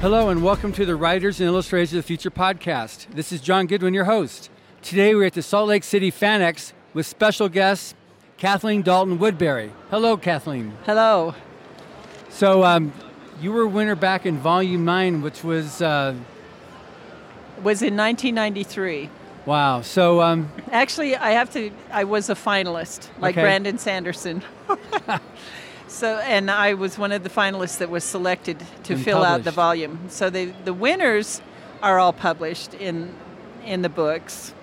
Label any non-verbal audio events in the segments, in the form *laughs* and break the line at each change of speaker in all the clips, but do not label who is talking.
Hello, and welcome to the Writers and Illustrators of the Future podcast. This is John Goodwin, your host. Today we're at the Salt Lake City FanX with special guest Kathleen Dalton Woodbury. Hello, Kathleen.
Hello.
So, um, you were a winner back in Volume 9, which was. Uh,
was in 1993.
Wow. So, um,
actually, I have to. I was a finalist, like
Okay.
Brandon Sanderson. *laughs* so, and I was one of the finalists that was selected to
And
fill out the volume. So the the winners are all published in in the books,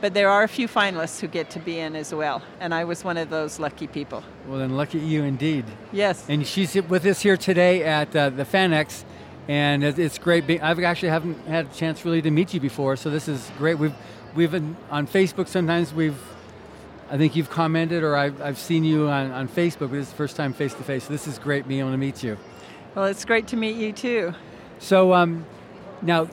but there are a few finalists who get to be in as well, and I was one of those lucky people.
well, then lucky you indeed.
Yes.
And she's with us here today at uh, the FanX, and it's great. Being, I've actually haven't had a chance really to meet you before, so this is great. We've we've been on Facebook. Sometimes we've, I think you've commented, or I've, I've seen you on, on Facebook, but this is the first time face to face. This is great being able to meet you.
Well, it's great to meet you too.
So um, now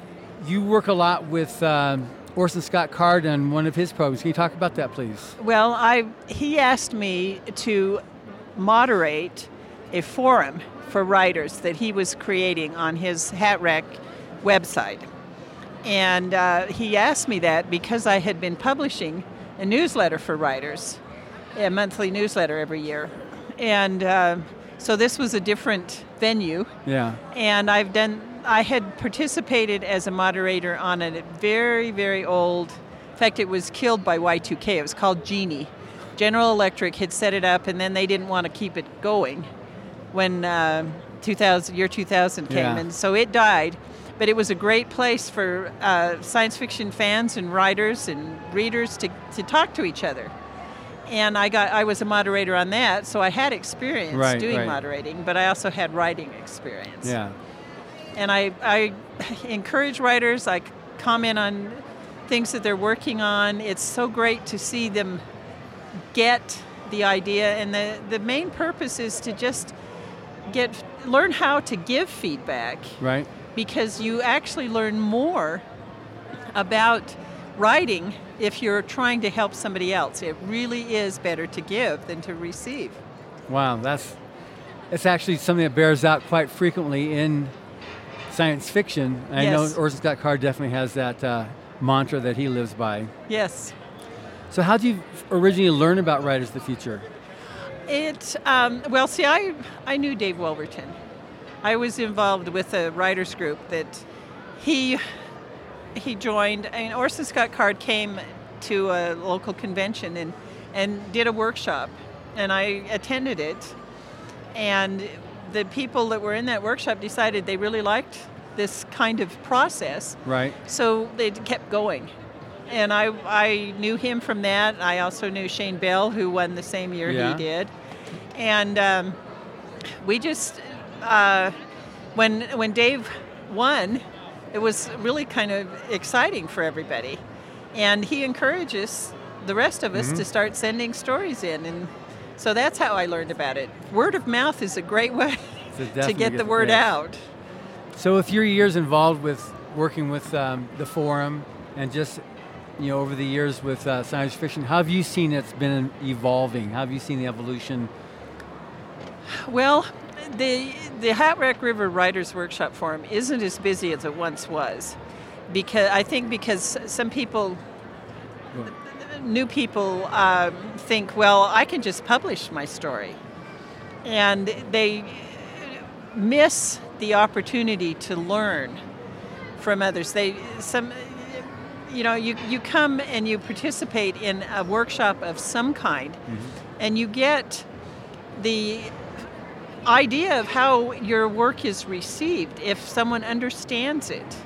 you work a lot with um, Orson Scott Card on one of his programs. Can you talk about that, please?
Well, I he asked me to moderate a forum for writers that he was creating on his Hatrack website. And uh, he asked me that because I had been publishing a newsletter for writers, a monthly newsletter every year. And uh, so this was a different venue
Yeah.
and I've done. I had participated as a moderator on a very, very old. In fact, it was killed by Y2K. It was called Genie. General Electric had set it up, and then they didn't want to keep it going when uh, 2000 year 2000 came,
Yeah.
and so it died. But it was a great place for uh, science fiction fans and writers and readers to, to talk to each other. And I got I was a moderator on that, so I had experience
Right,
doing
right.
moderating, but I also had writing experience
Yeah.
and I, I *laughs* encourage writers. I comment on things that they're working on. It's so great to see them get the idea, and the, the main purpose is to just get learn how to give feedback
Right.
Because you actually learn more about writing if you're trying to help somebody else. It really is better to give than to receive.
Wow, that's it's actually something that bears out quite frequently in science fiction. I know Orson Scott Card definitely has that uh, mantra that he lives by.
Yes.
So, how did you originally learn about Writers of the Future?
It um, well, see, I I knew Dave Wolverton. I was involved with a writers group that he he joined. And Orson Scott Card came to a local convention and and did a workshop, and I attended it. And the people that were in that workshop decided they really liked this kind of process,
Right.
so they kept going. And I, I knew him from that. I also knew Shayne Bell, who won the same year
Yeah.
he did. And um, we just, uh, when, when Dave won, it was really kind of exciting for everybody. And he encourages the rest of us
Mm-hmm.
to start sending stories in. And so that's how I learned about it. Word of mouth is a great *laughs* way to get the word
yes.
out.
So, with your years involved with working with um, the forum and just you know over the years with uh, science fiction, how have you seen it's been evolving? How have you seen the evolution?
Well, the the Hatrack River Writers Workshop Forum isn't as busy as it once was, because I think because some people, new people, um, think, well, I can just publish my story, and they miss the opportunity to learn from others. They some. You know, you, you come and you participate in a workshop of some kind, and you get the idea of how your work is received if someone understands it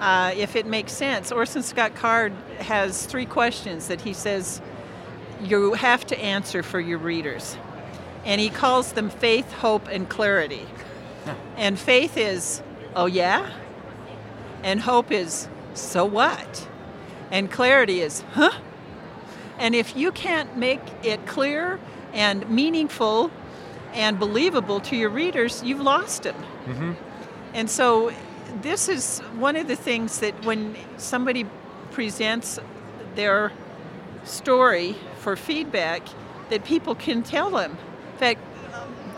uh, if it makes sense. Orson scott card has three questions that he says you have to answer for your readers. And he calls them faith hope and clarity. *laughs* And faith is oh yeah? And hope is so what? And clarity is huh? And if you can't make it clear and meaningful and believable to your readers, you've lost them. Mm-hmm. And so, this is one of the things that when somebody presents their story for feedback, that people can tell them. In fact,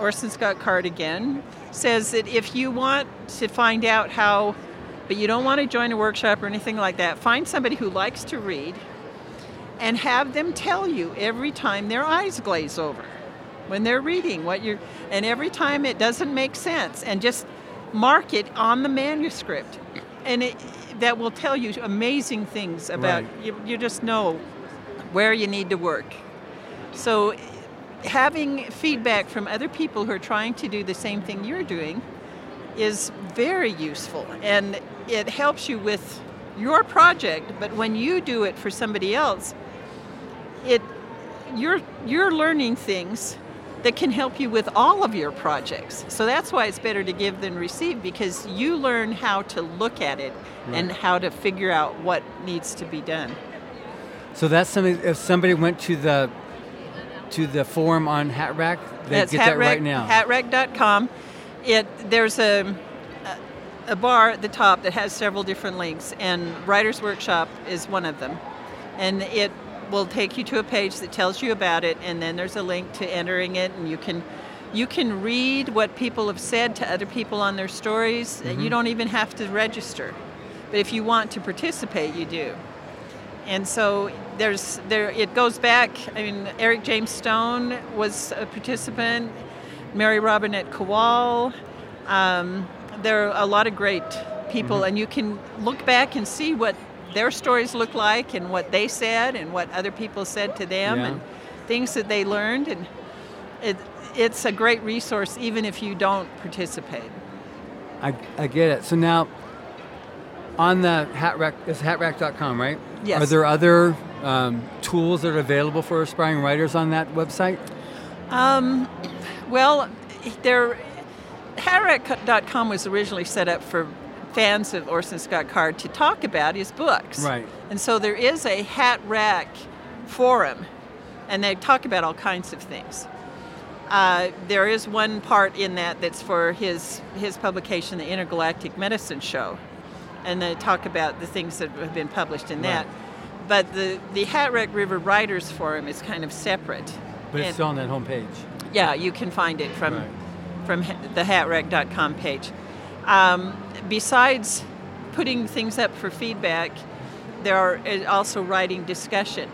Orson Scott Card again, says that if you want to find out how, but you don't want to join a workshop or anything like that, find somebody who likes to read and have them tell you every time their eyes glaze over when they're reading what you're, and every time it doesn't make sense, and just mark it on the manuscript. And it, that will tell you amazing things about
Right.
you, you just know where you need to work. So having feedback from other people who are trying to do the same thing you're doing is very useful and it helps you with your project but when you do it for somebody else it you're you're learning things that can help you with all of your projects so that's why it's better to give than receive because you learn how to look at it and how to figure out what needs to be done
So that's something. If somebody went to the to the forum on Hatrack, they
That's
get that
hatrack,
right now.
Hatrack.com. It there's a a bar at the top that has several different links, and Writers Workshop is one of them. And it will take you to a page that tells you about it, and then there's a link to entering it, and you can you can read what people have said to other people on their stories.
Mm-hmm.
You don't even have to register, but if you want to participate, you do and so there's there it goes back i mean eric james stone was a participant mary robinette kowal um, there are a lot of great people and you can look back and see what their stories look like and what they said and what other people said to them
Yeah.
and things that they learned and it, it's a great resource even if you don't participate
I, I get it. So now, on the Hatrack, it's hatrack.com, right?
Yes.
Are there other um, tools that are available for aspiring writers on that website?
Um, well, there, Hatrack.com was originally set up for fans of Orson Scott Card to talk about his books.
Right.
And so there is a Hatrack forum, and they talk about all kinds of things. Uh, there is one part in that that's for his his publication, the Intergalactic Medicine Show, and they talk about the things that have been published in that.
Right.
But the the Hatrack River Writers Forum is kind of separate.
But it's
And-
still on that homepage.
yeah, you can find it from
Right.
from the hatrack.com page. Um, besides putting things up for feedback, there are uh, also writing discussion.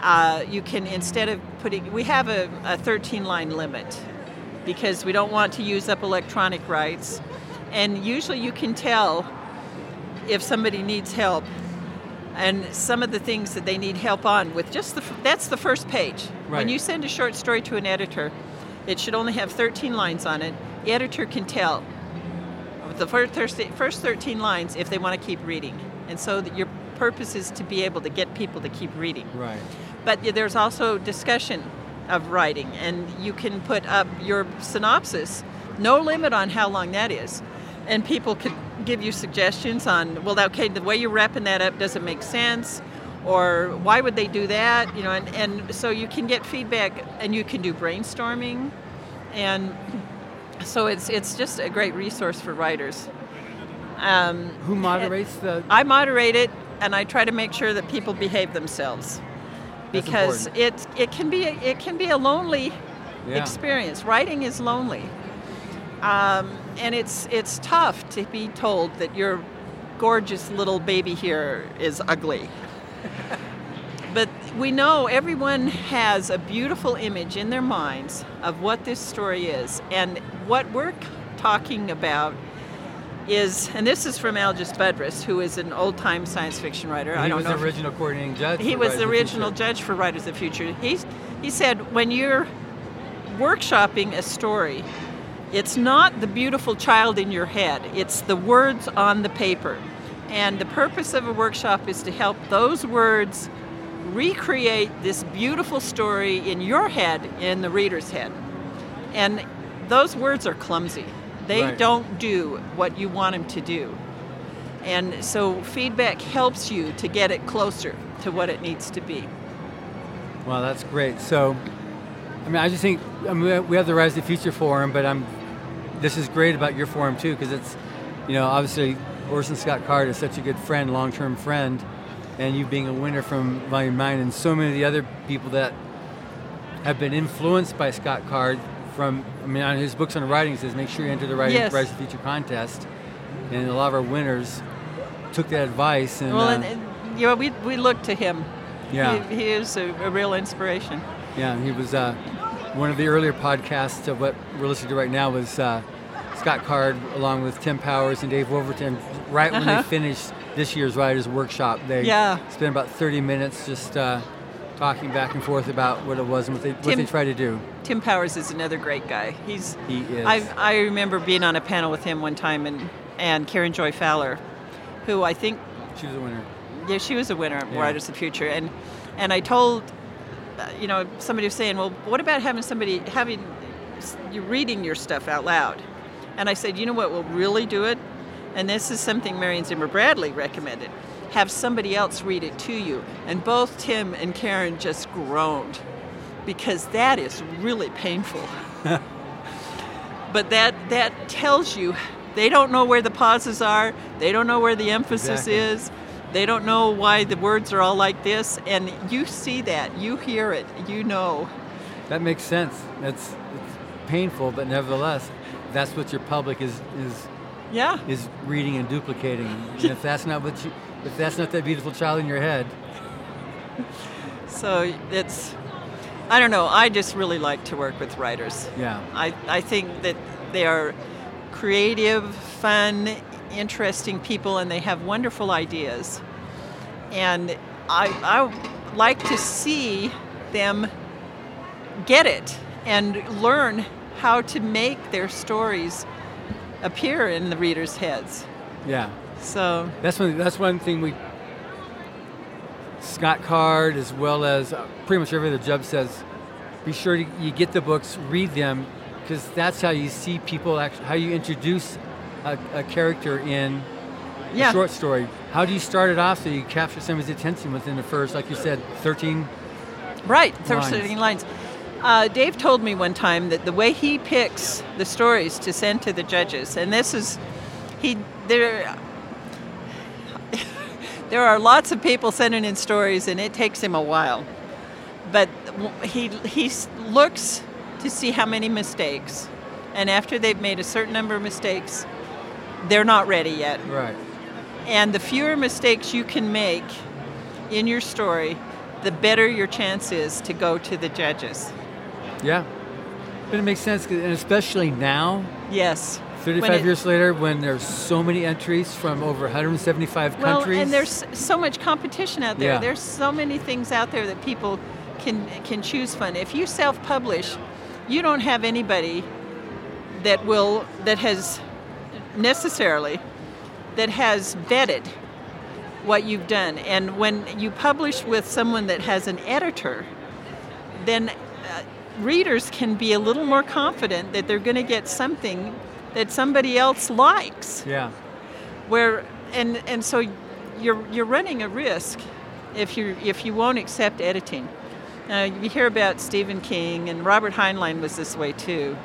Uh, you can instead of putting, we have a, a 13 line limit because we don't want to use up electronic rights, and usually you can tell if somebody needs help. And some of the things that they need help on with just the that's the first page.
Right.
when you send a short story to an editor it should only have 13 lines on it. The editor can tell the first, first 13 lines if they want to keep reading and so your purpose is to be able to get people to keep reading
Right.
but there's also discussion of writing, and you can put up your synopsis, no limit on how long that is. And people could give you suggestions on, well, okay, the way you're wrapping that up doesn't make sense, or why would they do that? You know, and, and so you can get feedback, and you can do brainstorming, and so it's it's just a great resource for writers. Um,
Who moderates the?
I moderate it, and I try to make sure that people behave themselves because it it can be a, it can be a lonely
Yeah.
experience. Writing is lonely, um, and it's it's tough to be told that your gorgeous little baby here is ugly. *laughs* but we know everyone has a beautiful image in their minds of what this story is, and what we're talking about is, and this is from Algis Budrys, who is an old-time science fiction writer. I
he
don't
was
know
the original coordinating judge.
he
for
was the original judge for Writers of the Future. He's, he said, when you're workshopping a story, it's not the beautiful child in your head, it's the words on the paper. And the purpose of a workshop is to help those words recreate this beautiful story in your head, in the reader's head. And those words are clumsy. They
Right.
don't do what you want them to do. And so feedback helps you to get it closer to what it needs to be.
Well, that's great. So, I mean, I just think I mean, we have the Writers of the Future forum, but I'm. This is great about your forum too, because it's, you know, obviously Orson Scott Card is such a good friend, long-term friend, and you being a winner from Volume Nine, and so many of the other people that have been influenced by Scott Card from, I mean, on his books on writing, he says make sure you enter the writing
Yes.
Writers Feature contest. And a lot of our winners took that advice. And,
Well,
uh,
and, and you know, we, we look to him.
yeah,
He, he is a, a real inspiration.
yeah, he was uh, one of the earlier podcasts of what we're listening to right now was uh, Scott Card along with Tim Powers and Dave Wolverton. Right when
Uh-huh.
they finished this year's Writers Workshop, they
Yeah.
spent about 30 minutes just uh, talking back and forth about what it was and what they, what they tried to do.
Tim Powers is another great guy. He's
He is.
I, I remember being on a panel with him one time and, and Karen Joy Fowler, who I think
she was a winner.
yeah, she was a winner at
Yeah.
Writers of the Future, and and I told, uh, you know, somebody was saying, well, what about having somebody having you reading your stuff out loud? And I said, you know what will really do it, and this is something Marion Zimmer Bradley recommended. Have somebody else read it to you, and both Tim and Karen just groaned because that is really painful. *laughs* but that that tells you they don't know where the pauses are, they don't know where the emphasis
Exactly.
is, they don't know why the words are all like this, and you see that, you hear it, you know.
That makes sense. That's it's painful, but nevertheless, that's what your public is is
Yeah.
is reading and duplicating. And if *laughs* that's not what you, if that's not that beautiful child in your head, *laughs*
So it's I don't know, I just really like to work with writers.
yeah,
I, I think that they are creative, fun, interesting people, and they have wonderful ideas. And I, I like to see them get it and learn how to make their stories appear in the readers' heads.
yeah.
So,
That's one. That's one thing we. Scott Card, as well as uh, pretty much every other Jub says, be sure to, you get the books, read them, because that's how you see people. Actually, how you introduce a, a character in
yeah.
a short story. How do you start it off so you capture somebody's attention within the first, like you said, 13?
Right,
lines.
13 lines. Uh, Dave told me one time that the way he picks the stories to send to the judges, and this is, he there. *laughs* there are lots of people sending in stories, and it takes him a while. But he he looks to see how many mistakes, and after they've made a certain number of mistakes, they're not ready yet.
Right.
And the fewer mistakes you can make in your story, the better your chance is to go to the judges.
Yeah. But it makes sense, and especially now,
Yes.
35
it-
years later, when there's so many entries from over 175
Well,
countries.
and there's so much competition out there.
Yeah.
There's so many things out there that people can can choose from. If you self-publish, you don't have anybody that will that has necessarily that has vetted what you've done. And when you publish with someone that has an editor, then uh, readers can be a little more confident that they're going to get something that somebody else likes
yeah.
where and and so you're you're running a risk if you if you won't accept editing. Uh, you hear about Stephen King and Robert Heinlein was this way too.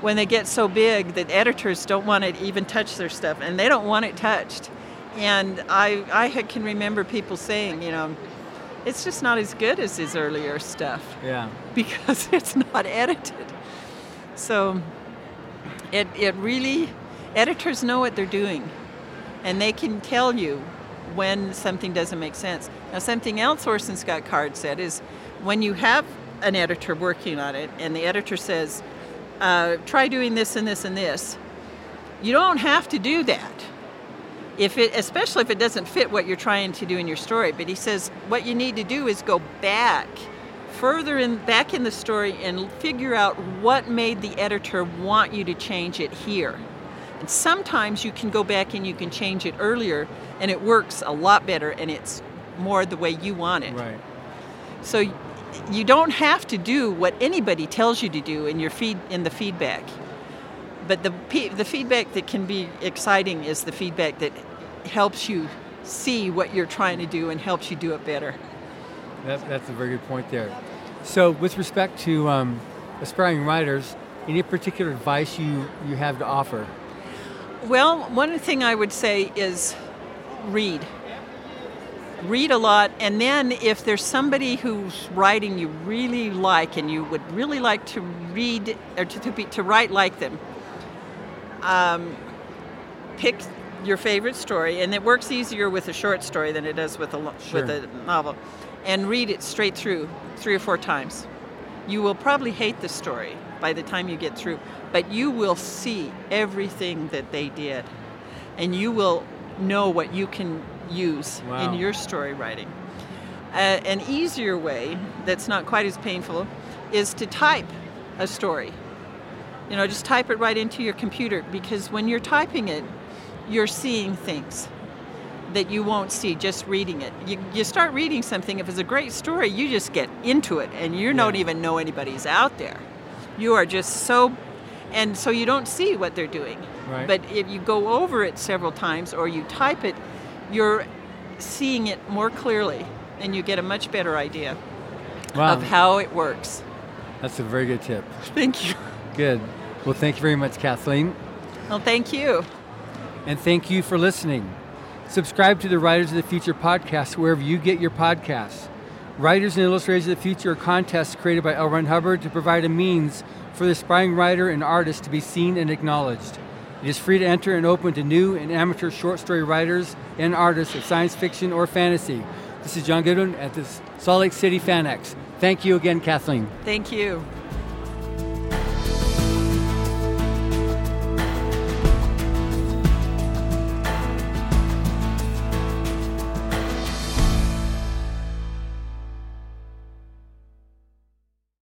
When they get so big that editors don't want to even touch their stuff, and they don't want it touched. And I I can remember people saying, you know, it's just not as good as his earlier stuff
Yeah. *laughs*
because it's not edited. So it, it really, editors know what they're doing and they can tell you when something doesn't make sense. Now, something else Orson Scott Card said is when you have an editor working on it and the editor says, uh, try doing this and this and this, you don't have to do that. If it, especially if it doesn't fit what you're trying to do in your story. But he says what you need to do is go back further in back in the story and figure out what made the editor want you to change it here. And sometimes you can go back and you can change it earlier and it works a lot better and it's more the way you want it.
Right.
So you don't have to do what anybody tells you to do in your feed in the feedback. But the the feedback that can be exciting is the feedback that helps you see what you're trying to do and helps you do it better.
That, that's a very good point there. So, with respect to um, aspiring writers, any particular advice you, you have to offer?
Well, one thing I would say is read. read a lot, and then if there's somebody whose writing you really like and you would really like to read or to, to, be, to write like them, um, pick your favorite story, and it works easier with a short story than it does with a
Sure.
with a novel, and read it straight through three or four times. You will probably hate the story by the time you get through, but you will see everything that they did, and you will know what you can use
Wow.
in your story writing. Uh, an easier way that's not quite as painful is to type a story. You know, just type it right into your computer because when you're typing it, you're seeing things that you won't see just reading it. You, you start reading something, if it's a great story, you just get into it and you don't even know anybody's out there. You are just so, and so you don't see what they're doing.
Right.
But if you go over it several times or you type it, you're seeing it more clearly and you get a much better idea
Wow,
of how it works.
that's a very good tip. *laughs*
Thank you.
Good. Well, thank you very much, Kathleen.
Well, thank you.
And thank you for listening. Subscribe to the Writers of the Future podcast wherever you get your podcasts. Writers and Illustrators of the Future are contests created by L. Ron Hubbard to provide a means for the aspiring writer and artist to be seen and acknowledged. It is free to enter and open to new and amateur short story writers and artists of science fiction or fantasy. This is John Goodwin at the Salt Lake City FanX. Thank you again, Kathleen.
Thank you.